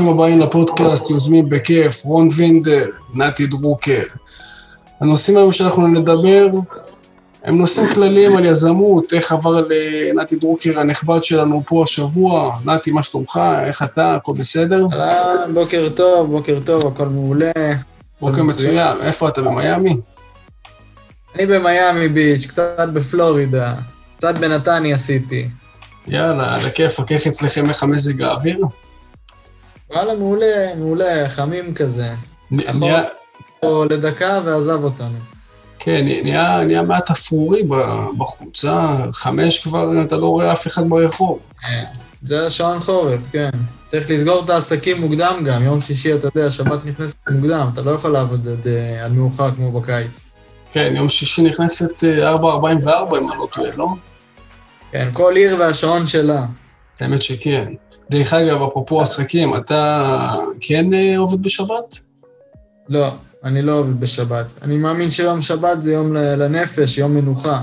ברוכים הבאים לפודקאסט, יוזמים בכיף, רון וינדר, נתי דרוקר. הנושאים היום שאנחנו נדבר הם נושאים כלליים על יזמות, איך עבר לנתי דרוקר הנכבד שלנו פה השבוע. נתי, מה שלומך? איך אתה? הכל בסדר? אהלן, בוקר טוב, בוקר טוב, הכל מעולה. בוקר מצוין. איפה אתה, במיאמי? אני במיאמי ביץ', קצת בפלורידה, קצת בנתניה עשיתי. יאללה, על הכיפאק, איך אצלכם איך המזג האוויר? וואלה, מעולה, מעולה, חמים כזה. נכון, נהיה- או לדקה ועזב אותנו. כן, נהיה, נהיה מעט אפרורי בחוץ, אה? חמש כבר, אתה לא רואה אף אחד ברחוב. זה השעון חורף, כן. צריך לסגור את העסקים מוקדם גם, יום שישי, אתה יודע, שבת נכנסת מוקדם, אתה לא יכול לעבוד עד, אה, עד מאוחר כמו בקיץ. כן, יום שישי נכנסת אה, 4.44 אם אני לא טועה, לא? כן, כל עיר והשעון שלה. האמת שכן. דרך אגב, אפרופו עסקים, אתה כן אה, עובד בשבת? לא, אני לא עובד בשבת. אני מאמין שיום שבת זה יום לנפש, יום מנוחה.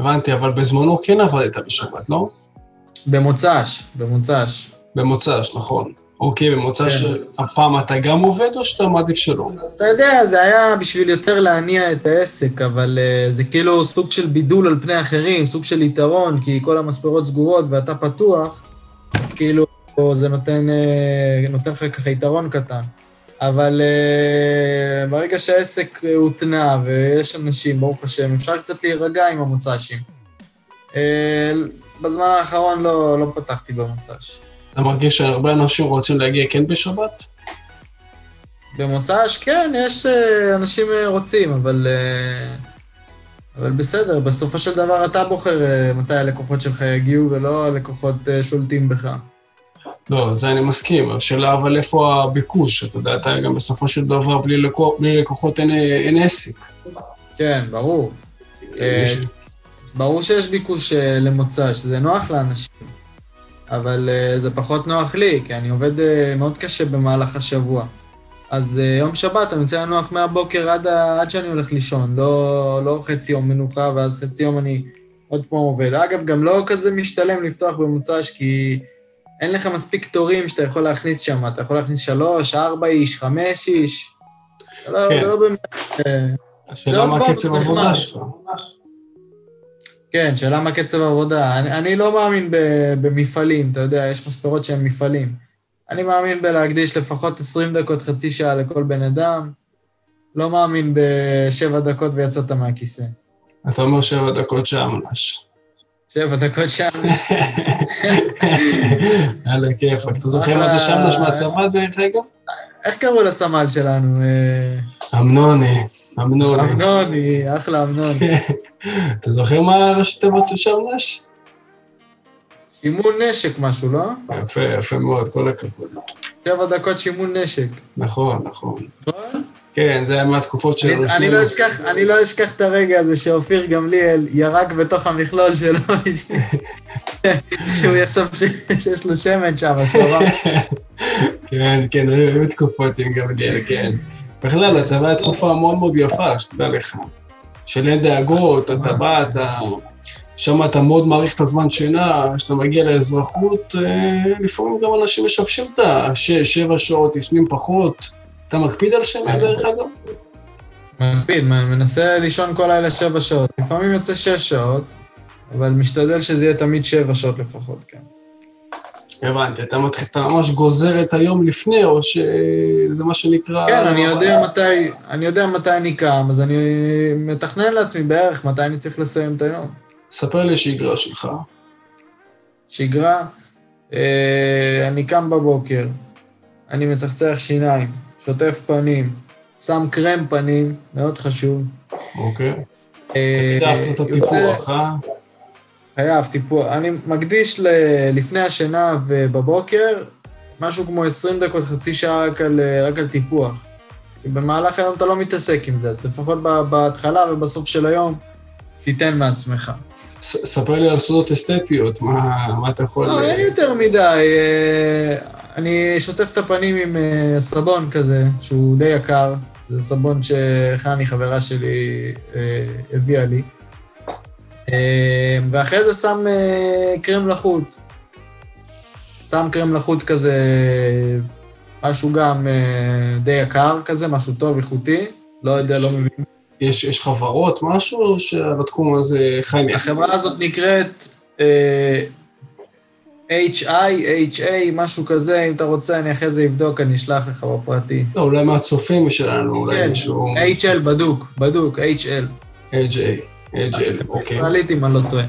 הבנתי, אבל בזמנו כן עבדת בשבת, לא? במוצ"ש, במוצ"ש. במוצ"ש, נכון. אוקיי, במוצ"ש, כן. הפעם אתה גם עובד או שאתה מעדיף שלא? אתה יודע, זה היה בשביל יותר להניע את העסק, אבל uh, זה כאילו סוג של בידול על פני אחרים, סוג של יתרון, כי כל המספרות סגורות ואתה פתוח, אז כאילו זה נותן, uh, נותן לך ככה יתרון קטן. אבל uh, ברגע שהעסק uh, הותנע ויש אנשים, ברוך השם, אפשר קצת להירגע עם המוצ"שים. Uh, בזמן האחרון לא, לא פתחתי במוצ"ש. אתה מרגיש שהרבה אנשים רוצים להגיע כן בשבת? במוצ"ש, כן, יש אה, אנשים אה, רוצים, אבל... אה, אבל בסדר, בסופו של דבר אתה בוחר אה, מתי הלקוחות שלך יגיעו, ולא הלקוחות אה, שולטים בך. לא, זה אני מסכים. השאלה אבל איפה הביקוש? אתה יודע, אתה גם בסופו של דבר בלי, לקוח, בלי לקוחות אין, אין עסק. כן, ברור. אה, מישהו- ברור שיש ביקוש אה, למוצ"ש, זה נוח לאנשים. אבל זה פחות נוח לי, כי אני עובד מאוד קשה במהלך השבוע. אז אה, יום שבת אני רוצה לנוח מהבוקר עד, ה- עד שאני הולך לישון, לא, לא חצי יום מנוחה, ואז חצי יום אני עוד פעם עובד. אגב, גם לא כזה משתלם לפתוח במוצ"ש, כי אין לך מספיק תורים שאתה יכול להכניס שם. אתה יכול להכניס שלוש, ארבע איש, חמש איש. לא, כן. זה לא באמת... אה, השאלה מה קצב העבודה. שלך. כן, שאלה מה קצב העבודה. אני, אני לא מאמין ב, במפעלים, אתה יודע, יש מספרות שהן מפעלים. אני מאמין בלהקדיש לפחות 20 דקות, חצי שעה לכל בן אדם. לא מאמין בשבע דקות ויצאת מהכיסא. אתה אומר שבע דקות שעה ממש. שבע דקות שם. יאללה, כיפאק. אתה זוכר מה זה שמש מהצבא, דרך אגב? איך קראו לסמל שלנו? אה, אמנוני, אמנוני. אמנוני, אחלה אמנוני. אתה זוכר מה ראשי תיבות של שמש? שימון נשק משהו, לא? יפה, יפה מאוד, כל הכבוד. שבע דקות שימון נשק. נכון, נכון. נכון? כן, זה היה מהתקופות של... אני, לא אשכח, אני לא אשכח את הרגע הזה שאופיר גמליאל ירק בתוך המכלול שלו, שהוא יחשוב שיש לו שמן שם, אז אמר, כן, כן, היו היו תקופות עם גמליאל, כן. בכלל, הצבא היה תקופה מאוד מאוד יפה, שתדע לך. של אין דאגות, אתה בא, אתה... שם אתה מאוד מעריך את הזמן שינה, כשאתה מגיע לאזרחות, אה, לפעמים גם אנשים משבשים את השש, שבע שעות, ישנים פחות. אתה מקפיד על שינה, דרך אגב? מקפיד, מנסה לישון כל לילה שבע שעות. לפעמים יוצא שש שעות, אבל משתדל שזה יהיה תמיד שבע שעות לפחות, כן. הבנתי, אתה מתחיל, אתה ממש גוזר את היום לפני, או שזה מה שנקרא... כן, אני יודע מתי, אני יודע מתי אני קם, אז אני מתכנן לעצמי בערך מתי אני צריך לסיים את היום. ספר לי שגרה שלך. שגרה, אה, אני קם בבוקר, אני מצחצח שיניים, שוטף פנים, שם קרם פנים, מאוד חשוב. אוקיי. אה, תמיד את הטיפוח, אה? חייב, טיפוח. אני מקדיש ל- לפני השינה ובבוקר משהו כמו 20 דקות, חצי שעה רק על, רק על טיפוח. במהלך היום אתה לא מתעסק עם זה, לפחות בהתחלה ובסוף של היום, תיתן מעצמך. ספר לי על סודות אסתטיות, מה מה אתה יכול... לא, אין יותר מדי. אה, אני שוטף את הפנים עם אה, סבון כזה, שהוא די יקר. זה סבון שחני, חברה שלי, אה, הביאה לי. אה, ואחרי זה שם אה, קרם לחות. שם קרם לחוט כזה, משהו גם אה, די יקר כזה, משהו טוב, איכותי, לא יודע, לא מבין. יש, יש חברות, משהו, שעל התחום הזה חיים יחד? החברה הזאת נקראת אה, HI, HA, משהו כזה, אם אתה רוצה, אני אחרי זה אבדוק, אני אשלח לך בפרטי. לא, אולי מהצופים שלנו, אולי כן, מישהו... HL, בדוק, בדוק, HL. AJ, AJ, אוקיי. ישראלית, אם אני לא טועה.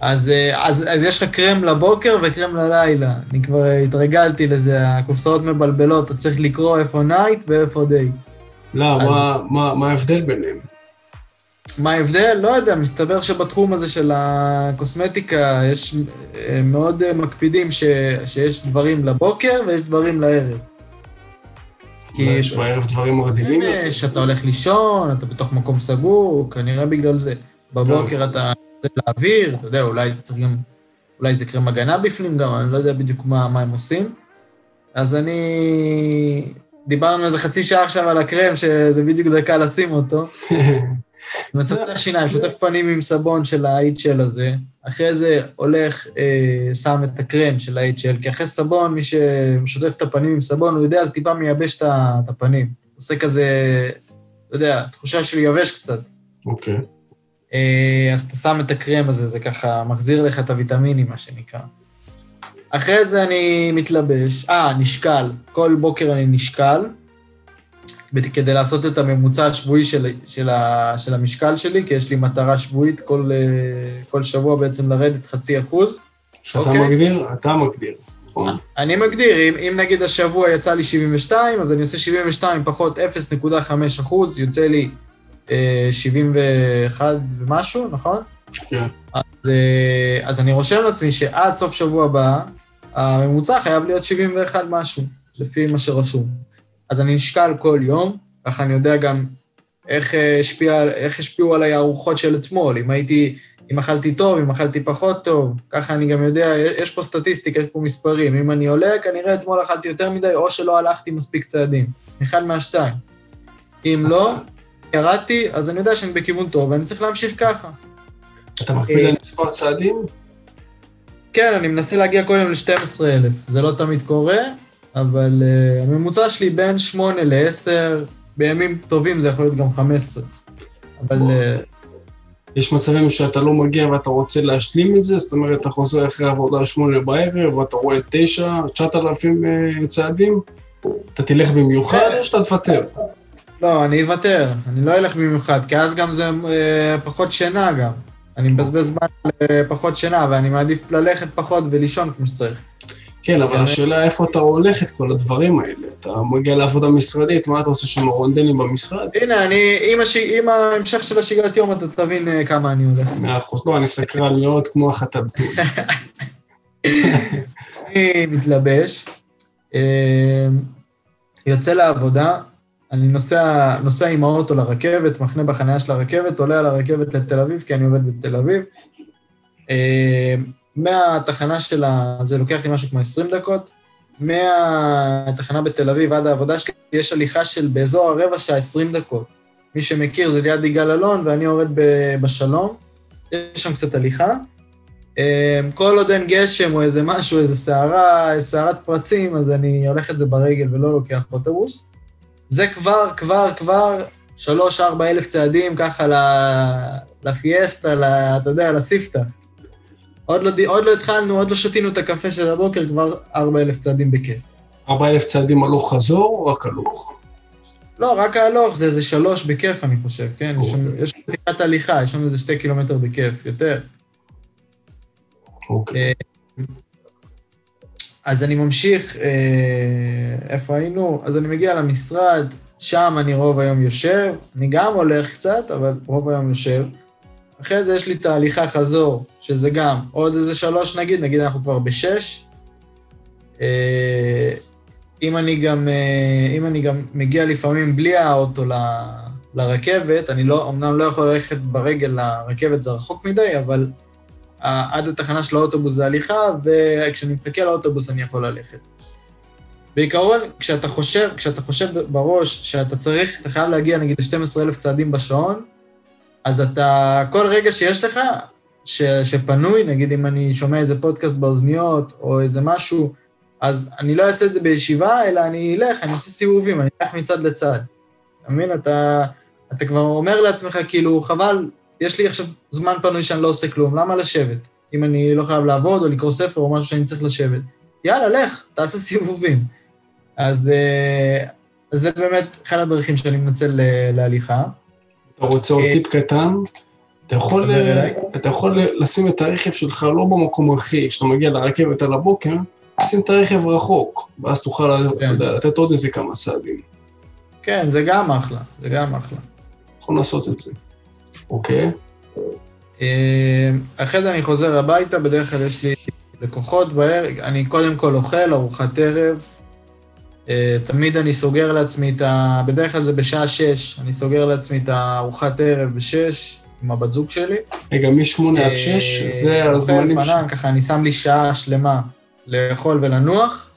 אז, אה, אז, אז יש לך קרם לבוקר וקרם ללילה. אני כבר התרגלתי לזה, הקופסאות מבלבלות, אתה צריך לקרוא איפה night ואיפה day. לא, אז- מה- מה מה ההבדל ביניהם? מה ההבדל? לא יודע, מסתבר שבתחום הזה של הקוסמטיקה יש אה, מאוד אה, מקפידים ש, שיש דברים לבוקר ויש דברים לערב. כי יש בערב דברים מרדימים יותר? שמש, אתה הולך לישון, אתה בתוך מקום סגור, כנראה בגלל זה. בבוקר אתה רוצה להעביר, אתה יודע, אולי צריך גם, אולי זה קרם הגנה בפנים גם, אני לא יודע בדיוק מה, מה הם עושים. אז אני... דיברנו איזה חצי שעה עכשיו על הקרם, שזה בדיוק דקה לשים אותו. מצצח שיניים, שוטף פנים עם סבון של ה-HL הזה, אחרי זה הולך, אה, שם את הקרם של ה-HL, כי אחרי סבון, מי ששוטף את הפנים עם סבון, הוא יודע, זה טיפה מייבש את הפנים. עושה כזה, אתה יודע, תחושה של יבש קצת. אוקיי. אה, אז אתה שם את הקרם הזה, זה ככה מחזיר לך את הוויטמינים, מה שנקרא. אחרי זה אני מתלבש, אה, נשקל. כל בוקר אני נשקל, כדי לעשות את הממוצע השבועי של, של, ה, של המשקל שלי, כי יש לי מטרה שבועית כל, אה, כל שבוע בעצם לרדת חצי אחוז. שאתה אוקיי. מגדיר, אתה מגדיר, נכון? אני מגדיר, אם, אם נגיד השבוע יצא לי 72, אז אני עושה 72 פחות 0.5 אחוז, יוצא לי אה, 71 ומשהו, נכון? כן. אז, אה, אז אני רושם לעצמי שעד סוף שבוע הבא, הממוצע חייב להיות 71 משהו, לפי מה שרשום. אז אני נשקל כל יום, ככה אני יודע גם איך, אה, השפיע, איך השפיעו עליי הארוחות של אתמול, אם הייתי, אם אכלתי טוב, אם אכלתי פחות טוב, ככה אני גם יודע, יש פה סטטיסטיקה, יש פה מספרים, אם אני עולה, כנראה אתמול אכלתי יותר מדי, או שלא הלכתי מספיק צעדים, אחד מהשתיים. אם לא, ירדתי, אז אני יודע שאני בכיוון טוב, ואני צריך להמשיך ככה. אתה מקפיד אה, על מספר צעדים? כן, אני מנסה להגיע כל יום ל-12,000. זה לא תמיד קורה, אבל uh, הממוצע שלי בין 8 ל-10, בימים טובים זה יכול להיות גם 15. אבל uh, יש מצבים שאתה לא מגיע ואתה רוצה להשלים את זה, זאת אומרת, אתה חוזר אחרי עבודה שמונה בערב, ואתה רואה תשע, תשעת אלפים אה, צעדים, אתה תלך במיוחד או שאתה תוותר? לא, אני אוותר, אני לא אלך במיוחד, כי אז גם זה uh, פחות שינה גם. אני מבזבז זמן לפחות שינה, ואני מעדיף ללכת פחות ולישון כמו שצריך. כן, אבל כן. השאלה איפה אתה הולך את כל הדברים האלה. אתה מגיע לעבודה משרדית, מה אתה עושה שם רונדלים במשרד? הנה, אני, עם, הש... עם ההמשך של השגרת יום אתה תבין uh, כמה אני הולך. מאה אחוז. לא, אני סקרן מאוד כמו החתלתול. אני מתלבש, אה, יוצא לעבודה, אני נוסע, נוסע עם האוטו לרכבת, מחנה בחניה של הרכבת, עולה על הרכבת לתל אביב, כי אני עובד בתל אביב. אה, מהתחנה של ה... זה לוקח לי משהו כמו 20 דקות. מהתחנה בתל אביב עד העבודה שלי, יש הליכה של באזור הרבע שעה 20 דקות. מי שמכיר, זה ליד יגאל אלון, ואני יורד בשלום. יש שם קצת הליכה. אמ, כל עוד אין גשם או איזה משהו, איזה סערה, סערת פרצים, אז אני הולך את זה ברגל ולא לוקח אוטובוס. זה כבר, כבר, כבר שלוש-ארבע אלף צעדים ככה לפיאסטה, ל- אתה יודע, לספתח. עוד לא, עוד לא התחלנו, עוד לא שתינו את הקפה של הבוקר, כבר ארבע אלף צעדים בכיף. ארבע אלף צעדים הלוך חזור או רק הלוך? לא, רק ההלוך זה איזה שלוש בכיף, אני חושב, כן? יש שם- אוקיי. יש שם טיפת הליכה, יש שם איזה שתי קילומטר בכיף, יותר. אוקיי. אז אני ממשיך, אה, איפה היינו? אז אני מגיע למשרד, שם אני רוב היום יושב, אני גם הולך קצת, אבל רוב היום יושב. אחרי זה יש לי תהליכה חזור, שזה גם עוד איזה שלוש נגיד, נגיד אנחנו כבר בשש. אה, אם אני גם, אה, אם אני גם מגיע לפעמים בלי האוטו ל- לרכבת, אני לא, אמנם לא יכול ללכת ברגל לרכבת, זה רחוק מדי, אבל עד התחנה של האוטובוס זה הליכה, וכשאני מחכה לאוטובוס אני יכול ללכת. בעיקרון, כשאתה חושב, כשאתה חושב בראש שאתה צריך, אתה חייב להגיע נגיד ל-12,000 צעדים בשעון, אז אתה, כל רגע שיש לך, ש, שפנוי, נגיד אם אני שומע איזה פודקאסט באוזניות או איזה משהו, אז אני לא אעשה את זה בישיבה, אלא אני אלך, אני אעשה סיבובים, אני אלך מצד לצד. אתה מבין? אתה, אתה כבר אומר לעצמך, כאילו, חבל, יש לי עכשיו זמן פנוי שאני לא עושה כלום, למה לשבת? אם אני לא חייב לעבוד או לקרוא ספר או משהו שאני צריך לשבת. יאללה, לך, תעשה סיבובים. אז, אה, אז זה באמת אחד הדרכים שאני מנצל להליכה. אתה רוצה עוד אה, טיפ קטן? אתה יכול, אליי. אתה יכול לשים את הרכב שלך לא במקום הכי, כשאתה מגיע לרכבת על הבוקר, שים את הרכב רחוק, ואז תוכל, אתה כן. יודע, לתת עוד איזה כמה צעדים. כן, זה גם אחלה, זה גם אחלה. יכול לעשות את זה. אוקיי? אה, אחרי זה אני חוזר הביתה, בדרך כלל יש לי לקוחות בערב, אני קודם כל אוכל, ארוחת ערב. אה, תמיד אני סוגר לעצמי את ה... בדרך כלל זה בשעה שש, אני סוגר לעצמי את הארוחת ערב בשש עם הבת זוג שלי. רגע, מ-8 עד 6, אה, זה הזמנים ש... ככה אני שם לי שעה שלמה לאכול ולנוח,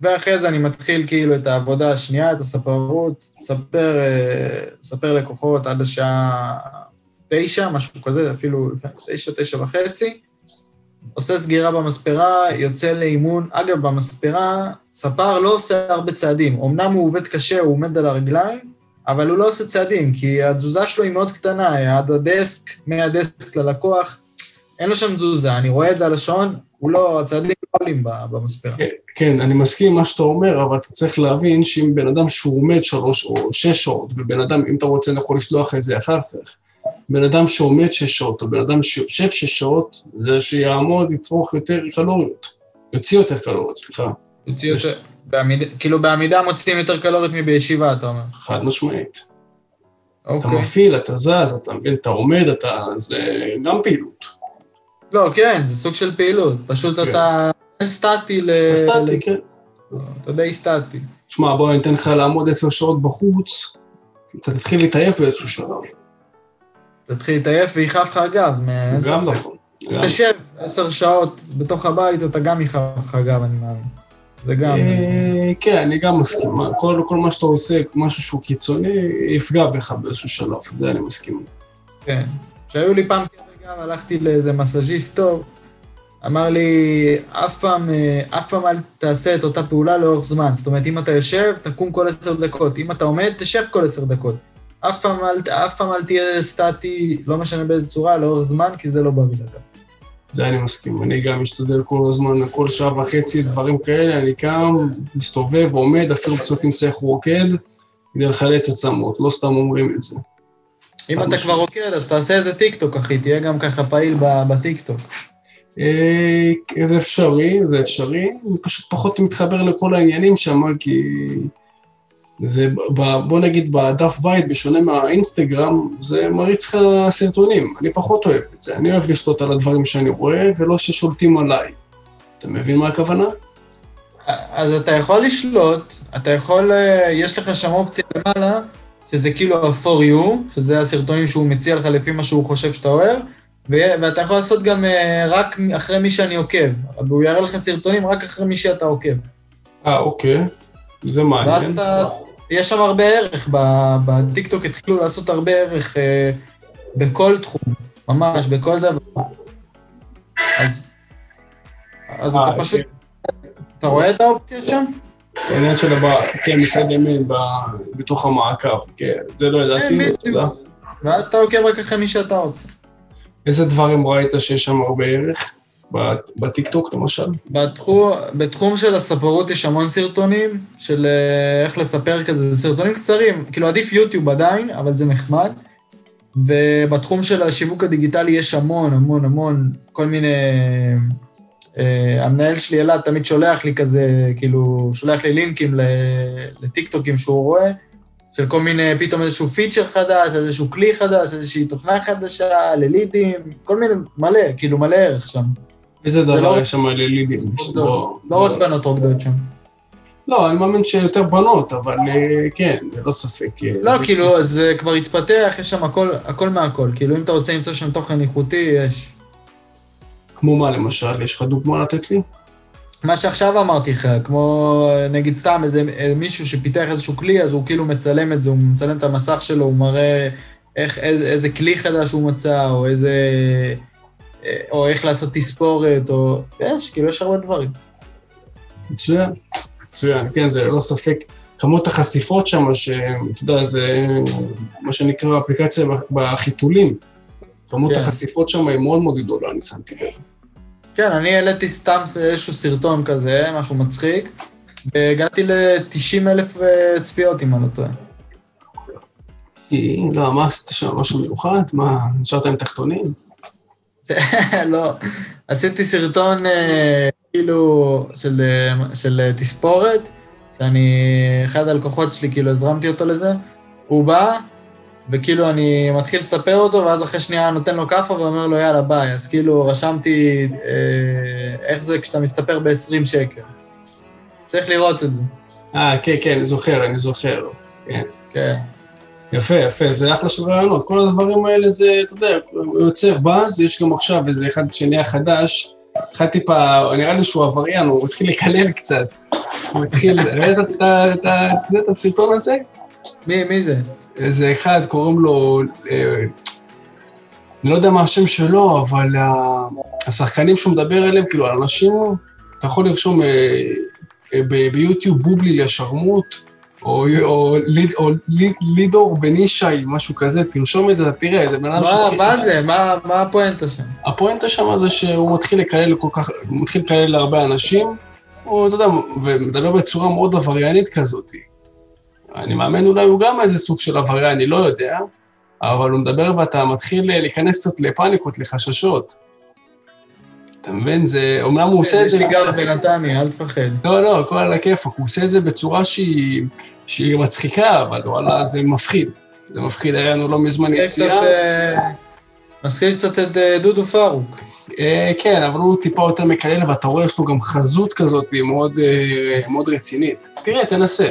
ואחרי זה אני מתחיל כאילו את העבודה השנייה, את הספרות, מספר, אה, מספר לקוחות עד השעה תשע, משהו כזה, אפילו תשע, תשע וחצי. עושה סגירה במספרה, יוצא לאימון. אגב, במספרה, ספר לא עושה הרבה צעדים. אמנם הוא עובד קשה, הוא עומד על הרגליים, אבל הוא לא עושה צעדים, כי התזוזה שלו היא מאוד קטנה, עד הדסק, מהדסק ללקוח, אין לו שם תזוזה. אני רואה את זה על השעון, הוא לא, הצעדים לא עולים במספרה. כן, כן, אני מסכים עם מה שאתה אומר, אבל אתה צריך להבין שאם בן אדם שהוא עומד שלוש או שש שעות, ובן אדם, אם אתה רוצה, אני יכול לשלוח את זה אחר כך, בן אדם שעומד שש שעות, או בן אדם שיושב שש שעות, זה שיעמוד, יצרוך יותר קלוריות. יוציא יותר קלוריות, סליחה. יוציא יותר, בעמיד, כאילו בעמידה מוציאים יותר קלוריות מבישיבה, אתה אומר. חד משמעית. אתה אוקיי. מפעיל, אתה זז, אתה מבין, אתה עומד, אתה... זה גם פעילות. לא, כן, זה סוג של פעילות. פשוט כן. אתה אין סטטי ל... סטטי, כן. אתה די סטטי. שמע, בוא ניתן לך לעמוד עשר שעות בחוץ, אתה תתחיל להתעייף באיזשהו שלב. תתחיל להתעייף ויכאב לך הגב, גם. נכון. תשב עשר שעות בתוך הבית, אתה גם יכאב לך הגב, אני מאמין. זה גם... אה, כן, אני גם מסכים. כל כל מה שאתה עושה, משהו שהוא קיצוני, יפגע בך באיזשהו שלב, זה אני מסכים. כן. כשהיו לי פעם כאבי גב, הלכתי לאיזה מסאז'יסט טוב, אמר לי, אף פעם, אה, אף פעם אל תעשה את אותה פעולה לאורך זמן. זאת אומרת, אם אתה יושב, תקום כל עשר דקות. אם אתה עומד, תשב כל עשר דקות. אף פעם, אל, אף פעם אל תהיה סטטי, לא משנה באיזה צורה, לאורך זמן, כי זה לא בריא לגב. זה אני מסכים. אני גם משתדל כל הזמן, כל שעה וחצי, דברים כאלה, אני קם, מסתובב, עומד, אפילו קצת אם צריך רוקד, כדי לחלץ עצמות, לא סתם אומרים את זה. אם אתה. כבר רוקד, אז תעשה איזה טיקטוק, אחי, תהיה גם ככה פעיל בטיקטוק. אה, זה אפשרי, זה אפשרי, אני פשוט פחות מתחבר לכל העניינים שם, כי זה, בוא נגיד בדף בית, בשונה מהאינסטגרם, זה מריץ לך סרטונים, אני פחות אוהב את זה, אני אוהב לשלוט על הדברים שאני רואה, ולא ששולטים עליי. אתה מבין מה הכוונה? אז אתה יכול לשלוט, אתה יכול, אה, יש לך שם אופציה למעלה, שזה כאילו ה-for you, שזה הסרטונים שהוא מציע לך לפי מה שהוא חושב שאתה אוהב, ו- ואתה יכול לעשות גם אה, רק אחרי מי שאני עוקב, והוא יראה לך סרטונים רק אחרי מי שאתה עוקב. אה, אוקיי, זה ואז מעניין. אתה, יש שם הרבה ערך, בטיקטוק התחילו לעשות הרבה ערך אה, בכל תחום, ממש, בכל דבר. אז, אז אה, אתה פשוט, אתה רואה את האופציה שם? העניין של הבא, כן, מצד ימין, בתוך המעקב, כן, זה לא ידעתי, כן, בדיוק. תודה. ואז אתה עוקב רק אחרי מי שאתה רוצה. איזה דברים ראית שיש שם הרבה ערך? בטיקטוק למשל? בתחום, בתחום של הספרות יש המון סרטונים של אה, איך לספר כזה, זה סרטונים קצרים, כאילו עדיף יוטיוב עדיין, אבל זה נחמד. ובתחום של השיווק הדיגיטלי יש המון, המון, המון, כל מיני... אה, המנהל שלי אלעד תמיד שולח לי כזה, כאילו, שולח לי לינקים לטיקטוקים שהוא רואה, של כל מיני, פתאום איזשהו פיצ'ר חדש, איזשהו כלי חדש, איזושהי תוכנה חדשה, ללידים, כל מיני, מלא, כאילו מלא ערך שם. איזה לא דבר רק- יש שם ללידים? לא רק בנות רוקדות שם. לא, אני מאמין שיותר בנות, אבל אה, כן, ללא ספק. אה, לא, כאילו, זה כבר התפתח, יש שם הכל, הכל מהכל. כאילו, אם אתה רוצה למצוא שם תוכן איכותי, יש. כמו מה למשל? יש לך דוגמה לתת לי? מה שעכשיו אמרתי לך, כמו נגיד סתם איזה מישהו שפיתח איזשהו כלי, אז הוא כאילו מצלם את זה, הוא מצלם את המסך שלו, הוא מראה איך, איזה, איזה כלי חדש הוא מצא, או איזה, אה, או איך לעשות תספורת, או... יש, כאילו, יש הרבה דברים. מצוין, מצוין, כן, זה ללא ספק. כמות החשיפות שם, שאתה יודע, זה מה שנקרא אפליקציה בחיתולים. כמות כן. החשיפות שם היא מאוד מאוד גדולה, אני שמתי לב. כן, אני העליתי סתם איזשהו סרטון כזה, משהו מצחיק, והגעתי ל-90 אלף אה, צפיות, אם אני לא טועה. כי, לא, מה עשית שם? משהו מיוחד? מה, נשארת עם תחתונים? לא, עשיתי סרטון אה, כאילו של, אה, של תספורת, שאני, אחד הלקוחות שלי, כאילו הזרמתי אותו לזה, הוא בא, וכאילו אני מתחיל לספר אותו, ואז אחרי שנייה נותן לו כאפה ואומר לו, יאללה, ביי. אז כאילו רשמתי אה, איך זה כשאתה מסתפר ב-20 שקל. צריך לראות את זה. אה, כן, כן, אני זוכר, אני זוכר. כן. כן. יפה, יפה, זה אחלה של רעיונות. כל הדברים האלה זה, אתה יודע, יוצר באז, יש גם עכשיו איזה אחד שנהיה חדש, התחלתי טיפה, נראה לי שהוא עבריין, הוא התחיל לקלל קצת. הוא התחיל, ראית את הסרטון הזה? מי, מי זה? איזה אחד, קוראים לו, אה, אני לא יודע מה השם שלו, אבל השחקנים שהוא מדבר אליהם, כאילו, אנשים, אתה יכול לרשום אה, אה, ביוטיוב בובלי לשרמוט, או, או, ליד- או ליד- לידור בן ישי, משהו כזה, תרשום את זה, תראה, זה בן אדם מה, שהתחיל- מה זה? מה, מה הפואנטה שם? הפואנטה שם זה שהוא מתחיל לקלל כל כך, הוא מתחיל לקלל להרבה אנשים, הוא, אתה יודע, ומדבר בצורה מאוד עבריינית כזאת. אני מאמין אולי הוא גם איזה סוג של עבריין, אני לא יודע, אבל הוא מדבר ואתה מתחיל אה, להיכנס קצת לפאניקות, לחששות. אתה מבין? זה, אומנם הוא עושה את יש זה... לי גר בנתניה, אל תפחד. לא, לא, הכל על הכיפאק, הוא עושה את זה בצורה שהיא, שהיא מצחיקה, אבל וואלה, זה מפחיד. זה מפחיד, היה לנו לא מזמן יציאה. אה, מזכיר קצת את אה, דודו פרוק. אה, כן, אבל הוא טיפה יותר מקלל, ואתה רואה, יש לו גם חזות כזאת מאוד רצינית. תראה, תנסה.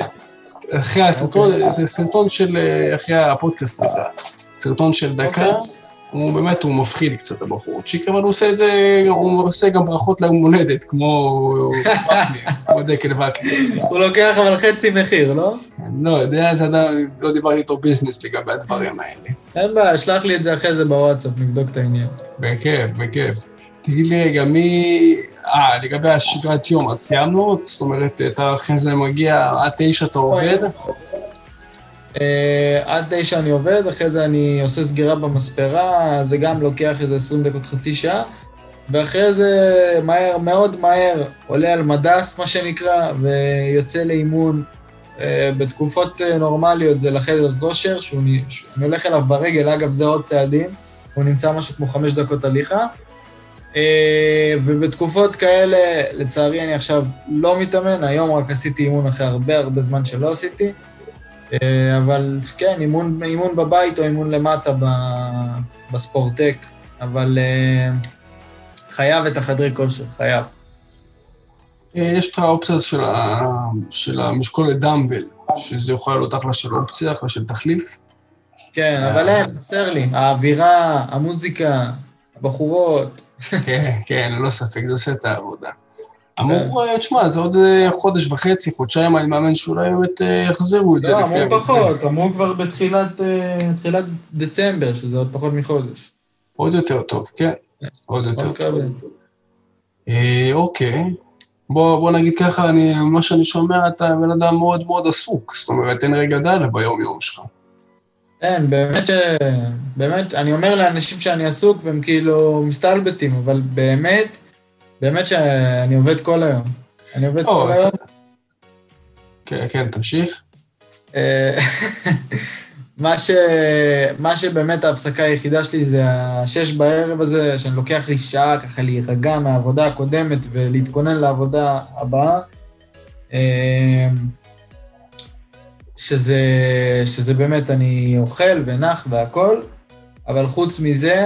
אחרי הסרטון, אוקיי. זה סרטון של, אה, אחרי הפודקאסט, סליחה. סרטון של דקה, אוקיי. הוא באמת, הוא מפחיד קצת הבחורצ'יק, אבל הוא עושה את זה, הוא עושה גם ברכות ליום הולדת, כמו כמו דקל וקנין. הוא לוקח אבל חצי מחיר, לא? אני לא יודע, לא דיברתי איתו ביזנס לגבי הדברים האלה. אין בעיה, שלח לי את זה אחרי זה בוואטסאפ, נבדוק את העניין. בכיף, בכיף. תגיד לי רגע, מי... אה, לגבי השגרת יום, אז סיימנו? זאת אומרת, אתה אחרי זה מגיע, עד תשע אתה עובד? אה, עד תשע אני עובד, אחרי זה אני עושה סגירה במספרה, זה גם לוקח איזה 20 דקות, חצי שעה, ואחרי זה מהר, מאוד מהר, עולה על מדס, מה שנקרא, ויוצא לאימון. אה, בתקופות אה, נורמליות זה לחדר כושר, שאני הולך אליו ברגל, אגב, זה עוד צעדים, הוא נמצא משהו כמו חמש דקות הליכה. אה, ובתקופות כאלה, לצערי, אני עכשיו לא מתאמן, היום רק עשיתי אימון אחרי הרבה הרבה זמן שלא עשיתי. אה, אבל כן, אימון, אימון בבית או אימון למטה בספורטק, אבל אה, חייב את החדרי כושר, חייב. יש לך אופציה של, ה... של המשקולת דמבל, שזה יכול להיות אחלה של אופציה, אחלה של תחליף. כן, אבל אין, חסר לי. האווירה, המוזיקה, הבחורות. כן, כן, ללא ספק, זה עושה את העבודה. אמור, אה, תשמע, זה עוד אה, חודש וחצי, חודשיים, אני מאמין שאולי באמת אה, יחזירו את זה לא, לפי אמרו המתווה. פחות, אמרו כבר בתחילת תחילת דצמבר, שזה עוד פחות מחודש. עוד יותר טוב, כן, עוד יותר בוא טוב. אוקיי. בוא, בוא נגיד ככה, אני, מה שאני שומע, אתה בן אדם מאוד מאוד עסוק. זאת אומרת, אין רגע דל ביום-יום שלך. אין, באמת ש... באמת, אני אומר לאנשים שאני עסוק והם כאילו מסתלבטים, אבל באמת, באמת שאני עובד כל היום. אני עובד או, כל אתה- היום. כן, כן, תמשיך. אה, מה, ש... מה שבאמת ההפסקה היחידה שלי זה השש בערב הזה, שאני לוקח לי שעה ככה להירגע מהעבודה הקודמת ולהתכונן לעבודה הבאה. שזה, שזה באמת, אני אוכל ונח והכול, אבל חוץ מזה,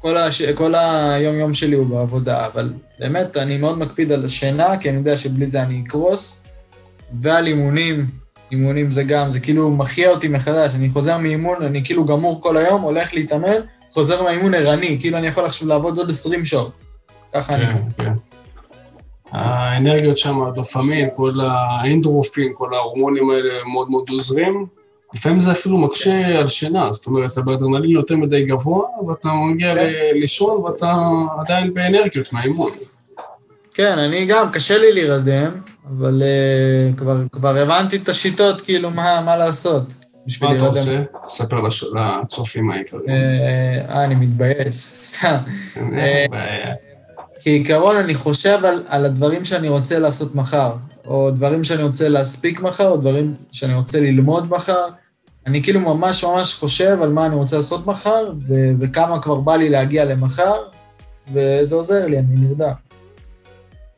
כל, הש... כל היום-יום שלי הוא בעבודה, אבל באמת, אני מאוד מקפיד על השינה, כי אני יודע שבלי זה אני אקרוס, ועל אימונים, אימונים זה גם, זה כאילו מחיה אותי מחדש, אני חוזר מאימון, אני כאילו גמור כל היום, הולך להתאמן, חוזר מהאימון ערני, כאילו אני יכול עכשיו לעבוד עוד 20 שעות. ככה אני... כן, כן. האנרגיות שם, הדופמין, כל האנדרופין, כל ההורמונים האלה מאוד מאוד עוזרים. לפעמים זה אפילו מקשה על שינה, זאת אומרת, אתה באדרנלין יותר מדי גבוה, ואתה מגיע כן. לישון ואתה עדיין באנרגיות מהאימון. כן, אני גם, קשה לי להירדם, אבל uh, כבר, כבר הבנתי את השיטות, כאילו, מה, מה לעשות בשביל מה אתה. עושה? ספר לצופים העיקריים. אה, אה, אני מתבייש, סתם. אין אה, בעיה. כעיקרון, אני חושב על, על הדברים שאני רוצה לעשות מחר, או דברים שאני רוצה להספיק מחר, או דברים שאני רוצה ללמוד מחר. אני כאילו ממש ממש חושב על מה אני רוצה לעשות מחר, ו- וכמה כבר בא לי להגיע למחר, וזה עוזר לי, אני נרדם.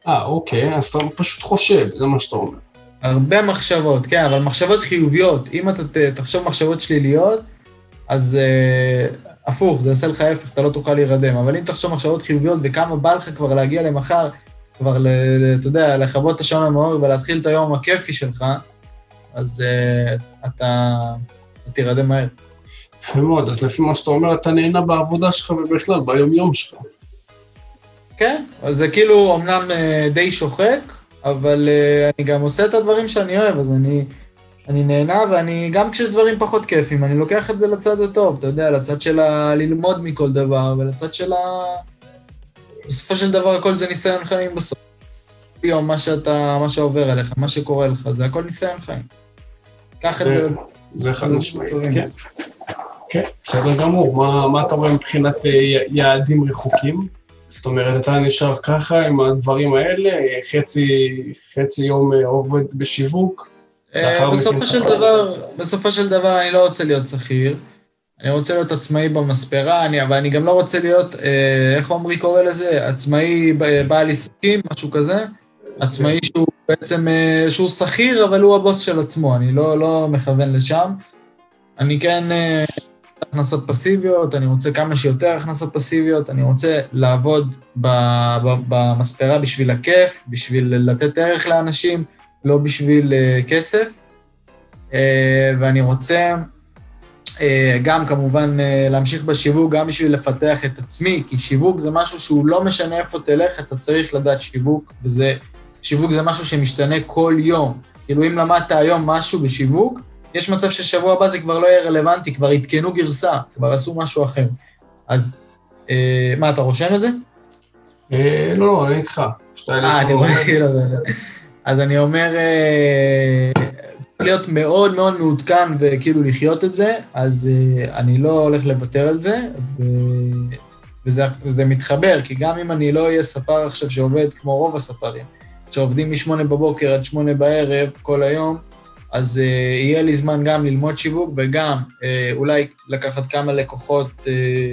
אה, אוקיי, אז אתה פשוט חושב, זה מה שאתה אומר. הרבה מחשבות, כן, אבל מחשבות חיוביות. אם אתה ת- תחשוב מחשבות שליליות, אז uh, הפוך, זה יעשה לך ההפך, אתה לא תוכל להירדם. אבל אם תחשוב מחשבות חיוביות וכמה בא לך כבר להגיע למחר, כבר, ל- ל- אתה יודע, לכבות את השעון המאור ולהתחיל את היום הכיפי שלך, אז uh, אתה, תירדם מהר. יפה מאוד, אז לפי מה שאתה אומר, אתה נהנה בעבודה שלך ובכלל, ביום-יום שלך. כן, אז זה כאילו אמנם אה, די שוחק, אבל אה, אני גם עושה את הדברים שאני אוהב, אז אני, אני נהנה, ואני, גם כשיש דברים פחות כיפים, אני לוקח את זה לצד הטוב, אתה יודע, לצד של ה... ללמוד מכל דבר, ולצד של ה... בסופו של דבר הכל זה ניסיון חיים בסוף. יום, מה שאתה, מה שעובר עליך, מה שקורה לך, זה הכל ניסיון חיים. קח את זה. זה חד משמעית, טובים. כן. כן, בסדר גמור. מה, מה אתה רואה מבחינת אה, יעדים רחוקים? זאת אומרת, אתה נשאר ככה עם הדברים האלה, חצי, חצי יום אה, עובד בשיווק, בסופו של דבר, בסופו של דבר אני לא רוצה להיות שכיר. אני רוצה להיות עצמאי במספרה, אני, אבל אני גם לא רוצה להיות, אה, איך עמרי קורא לזה? עצמאי בעל עיסוקים, משהו כזה. עצמאי שהוא בעצם, אה, שהוא שכיר, אבל הוא הבוס של עצמו, אני לא, לא מכוון לשם. אני כן אה, הכנסות פסיביות, אני רוצה כמה שיותר הכנסות פסיביות, אני רוצה לעבוד במספרה בשביל הכיף, בשביל לתת ערך לאנשים, לא בשביל uh, כסף. Uh, ואני רוצה uh, גם כמובן uh, להמשיך בשיווק, גם בשביל לפתח את עצמי, כי שיווק זה משהו שהוא לא משנה איפה תלך, אתה צריך לדעת שיווק, וזה, שיווק זה משהו שמשתנה כל יום. כאילו אם למדת היום משהו בשיווק, יש מצב ששבוע הבא זה כבר לא יהיה רלוונטי, כבר עדכנו גרסה, כבר עשו משהו אחר. אז uh, מה, אתה רושם את זה? אה, לא, לא, אני איתך. אה, אני רואה כאילו... אז אני אומר, אה, להיות מאוד מאוד מעודכן וכאילו לחיות את זה, אז אה, אני לא הולך לוותר על זה, ו- וזה, מתחבר, כי גם אם אני לא אהיה ספר עכשיו שעובד כמו רוב הספרים, שעובדים משמונה בבוקר עד שמונה בערב כל היום, אז uh, יהיה לי זמן גם ללמוד שיווק וגם uh, אולי לקחת כמה לקוחות uh,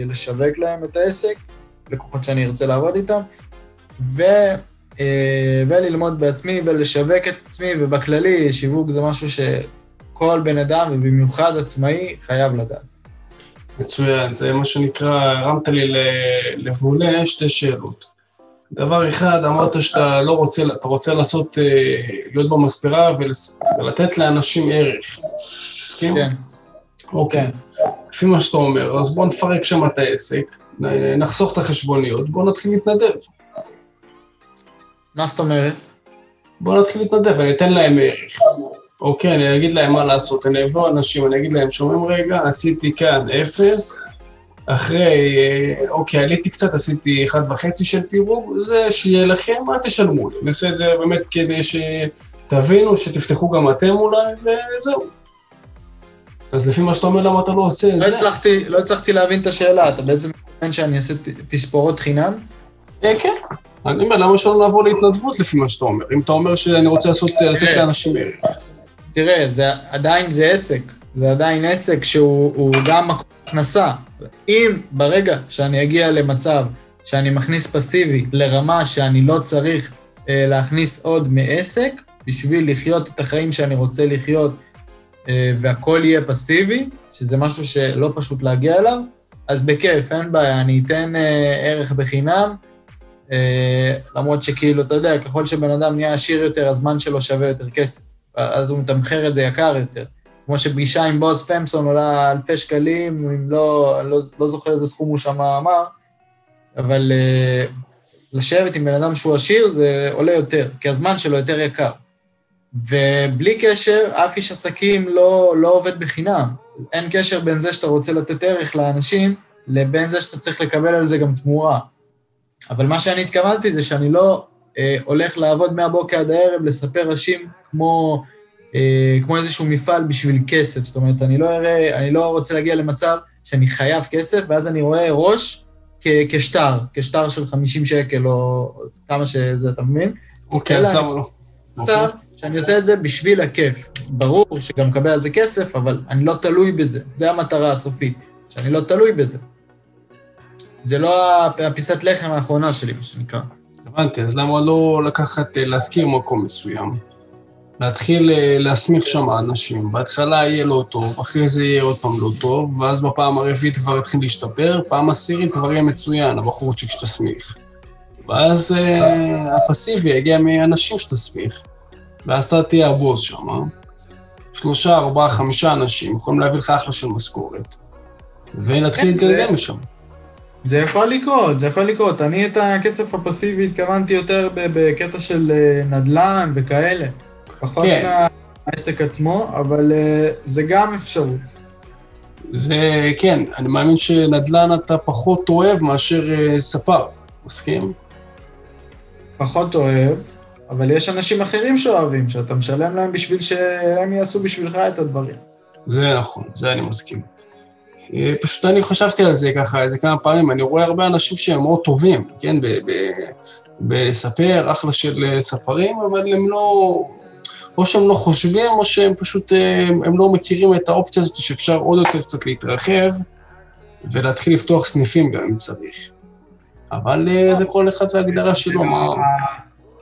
לשווק להם את העסק, לקוחות שאני ארצה לעבוד איתם, ו, וללמוד בעצמי ולשווק את עצמי, ובכללי שיווק זה משהו שכל בן אדם, ובמיוחד עצמאי, חייב לדעת. מצוין, זה מה שנקרא, הרמת לי לבולה שתי שאלות. דבר אחד, אמרת שאתה לא רוצה, אתה רוצה לעשות, אה, להיות במספרה ולתת לאנשים ערך. תסכים? כן, אוקיי. כן. לפי מה שאתה אומר, אז בוא נפרק שם את העסק, נחסוך את החשבוניות, בוא נתחיל להתנדב. מה זאת אומרת? בוא נתחיל להתנדב, אני אתן להם ערך. אוקיי, אני אגיד להם מה לעשות, אני אבוא אנשים, אני אגיד להם, שומעים רגע, עשיתי כאן אפס, אחרי, אה, אוקיי, עליתי קצת, עשיתי אחד וחצי של פירוג, זה שיהיה לכם, אל תשלמו לי. נעשה את זה באמת כדי שתבינו, שתפתחו גם אתם אולי, וזהו. אז לפי מה שאתה אומר, למה אתה לא עושה את לא זה? הצלחתי, לא הצלחתי להבין את השאלה, אתה בעצם מתכוון שאני אעשה תספורות חינם? אה, כן. אני אומר, למה שלא נעבור להתנדבות לפי מה שאתה אומר? אם אתה אומר שאני רוצה לעשות, לתת תראה. לאנשים ערך. תראה, זה עדיין זה עסק, זה עדיין עסק שהוא הוא גם מקור הכנסה. אם ברגע שאני אגיע למצב שאני מכניס פסיבי לרמה שאני לא צריך אה, להכניס עוד מעסק, בשביל לחיות את החיים שאני רוצה לחיות, אה, והכל יהיה פסיבי, שזה משהו שלא פשוט להגיע אליו, אז בכיף, אין בעיה, אני אתן אה, ערך בחינם, אה, למרות שכאילו, אתה יודע, ככל שבן אדם נהיה עשיר יותר, הזמן שלו שווה יותר כסף. אז הוא מתמחר את זה יקר יותר. כמו שפגישה עם בוס פמפסון עולה אלפי שקלים, אם לא, לא, לא זוכר איזה סכום הוא שם אמר, אבל uh, לשבת עם בן אדם שהוא עשיר זה עולה יותר, כי הזמן שלו יותר יקר. ובלי קשר, אף איש עסקים לא, לא עובד בחינם. אין קשר בין זה שאתה רוצה לתת ערך לאנשים, לבין זה שאתה צריך לקבל על זה גם תמורה. אבל מה שאני התכוונתי זה שאני לא אה, הולך לעבוד מהבוקר עד הערב, לספר ראשים כמו, אה, כמו איזשהו מפעל בשביל כסף. זאת אומרת, אני לא, אראה, אני לא רוצה להגיע למצב שאני חייב כסף, ואז אני רואה ראש כ- כשטר, כשטר של 50 שקל או כמה שזה, אתה מבין? אוקיי, אז למה לא? מצב. שאני עושה את זה בשביל הכיף. ברור שגם מקבל על זה כסף, אבל אני לא תלוי בזה. זה המטרה הסופית, שאני לא תלוי בזה. זה לא הפ- הפיסת לחם האחרונה שלי, מה שנקרא. הבנתי, אז למה לא לקחת, אה, להזכיר מקום מסוים? להתחיל אה, להסמיך שם אנשים. בהתחלה יהיה לא טוב, אחרי זה יהיה עוד פעם לא טוב, ואז בפעם הרביעית כבר יתחיל להשתפר, פעם עשירית כבר יהיה מצוין, הבחורצ'יק שתסמיך. ואז אה, הפסיבי יגיע מאנשים שתסמיך, ואז אתה תהיה הבוס שם? שלושה, ארבעה, חמישה אנשים יכולים להביא לך אחלה של משכורת, ונתחיל כן, להתגלגל משם. זה יכול לקרות, זה יכול לקרות. אני את הכסף הפסיבי התכוונתי יותר בקטע של אה, נדל"ן וכאלה. פחות כן. מהעסק עצמו, אבל אה, זה גם אפשרות. זה, כן, אני מאמין שנדל"ן אתה פחות אוהב מאשר אה, ספר, מסכים? פחות אוהב, אבל יש אנשים אחרים שאוהבים, שאתה משלם להם בשביל שהם יעשו בשבילך את הדברים. זה נכון, זה אני מסכים. אה, פשוט אני חשבתי על זה ככה איזה כמה פעמים, אני רואה הרבה אנשים שהם מאוד טובים, כן, בלספר, אחלה של אה, ספרים, אבל הם לא... או שהם לא חושבים, או שהם פשוט, אה, הם לא מכירים את האופציה הזאת שאפשר עוד יותר קצת להתרחב ולהתחיל לפתוח סניפים גם אם צריך. אבל זה כל אחד וההגדרה שלו.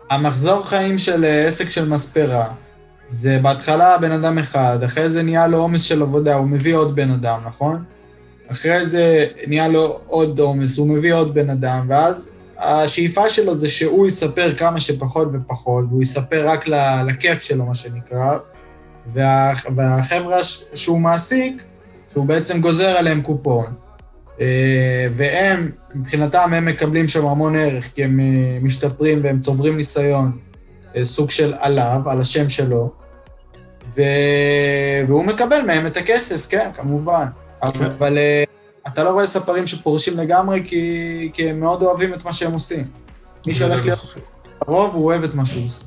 המחזור חיים של עסק של מספרה, זה בהתחלה בן אדם אחד, אחרי זה נהיה לו עומס של עבודה, הוא מביא עוד בן אדם, נכון? אחרי זה נהיה לו עוד עומס, הוא מביא עוד בן אדם, ואז השאיפה שלו זה שהוא יספר כמה שפחות ופחות, והוא יספר רק לכיף שלו, מה שנקרא, וה, והחבר'ה שהוא מעסיק, שהוא בעצם גוזר עליהם קופון, אה, והם, מבחינתם, הם מקבלים שם המון ערך, כי הם אה, משתפרים והם צוברים ניסיון, אה, סוג של עליו, על השם שלו, ו... והוא מקבל מהם את הכסף, כן, כמובן. אבל אה, אתה לא רואה ספרים שפורשים לגמרי, כי, כי הם מאוד אוהבים את מה שהם עושים. מי שהולך ללא להיות. הרוב, הוא אוהב את מה שהוא עושה.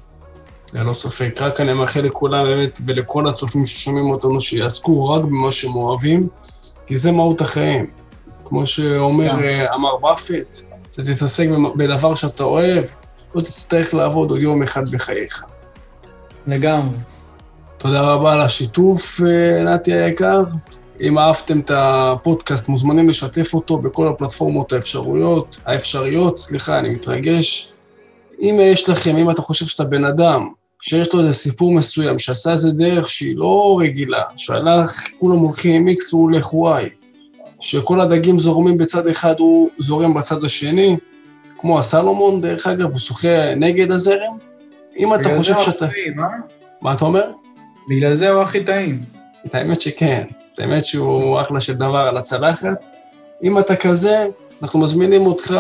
ללא ספק. רק אני מאחל לכולם באמת, ולכל הצופים ששומעים אותנו, שיעסקו רק במה שהם אוהבים, כי זה מהות החיים. כמו שאומר, גם. אה, אמר באפט, אתה תתעסק בדבר שאתה אוהב, לא תצטרך לעבוד עוד יום אחד בחייך. לגמרי. תודה רבה על השיתוף, אה, נתי היקר. אם אהבתם את הפודקאסט, מוזמנים לשתף אותו בכל הפלטפורמות האפשרויות, האפשריות, סליחה, אני מתרגש. אם יש לכם, אם אתה חושב שאתה בן אדם, שיש לו איזה סיפור מסוים, שעשה איזה דרך שהיא לא רגילה, שהלך, כולם הולכים עם X והוא הולך Y, שכל הדגים זורמים בצד אחד, הוא זורם בצד השני, כמו הסלומון, דרך אגב, הוא שוחה נגד הזרם. אם אתה בגלל חושב זה הוא שאתה... הכי טעים, אה? מה אתה אומר? בגלל זה הוא הכי טעים. את האמת שכן, את האמת שהוא אחלה של דבר על הצלחת. אם אתה כזה, אנחנו מזמינים אותך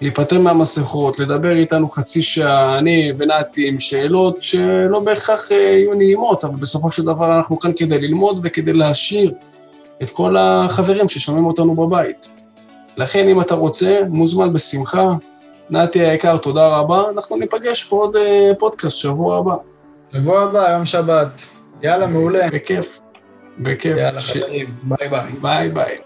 להיפטר מהמסכות, לדבר איתנו חצי שעה, אני ונתי, עם שאלות שלא בהכרח אה, יהיו נעימות, אבל בסופו של דבר אנחנו כאן כדי ללמוד וכדי להעשיר את כל החברים ששומעים אותנו בבית. לכן, אם אתה רוצה, מוזמן בשמחה. נתי היקר, תודה רבה. אנחנו ניפגש בעוד אה, פודקאסט שבוע הבא. שבוע הבא, יום שבת. יאללה, מעולה. בכיף. בכיף. יאללה, ש- חברים, ביי ביי. ביי ביי.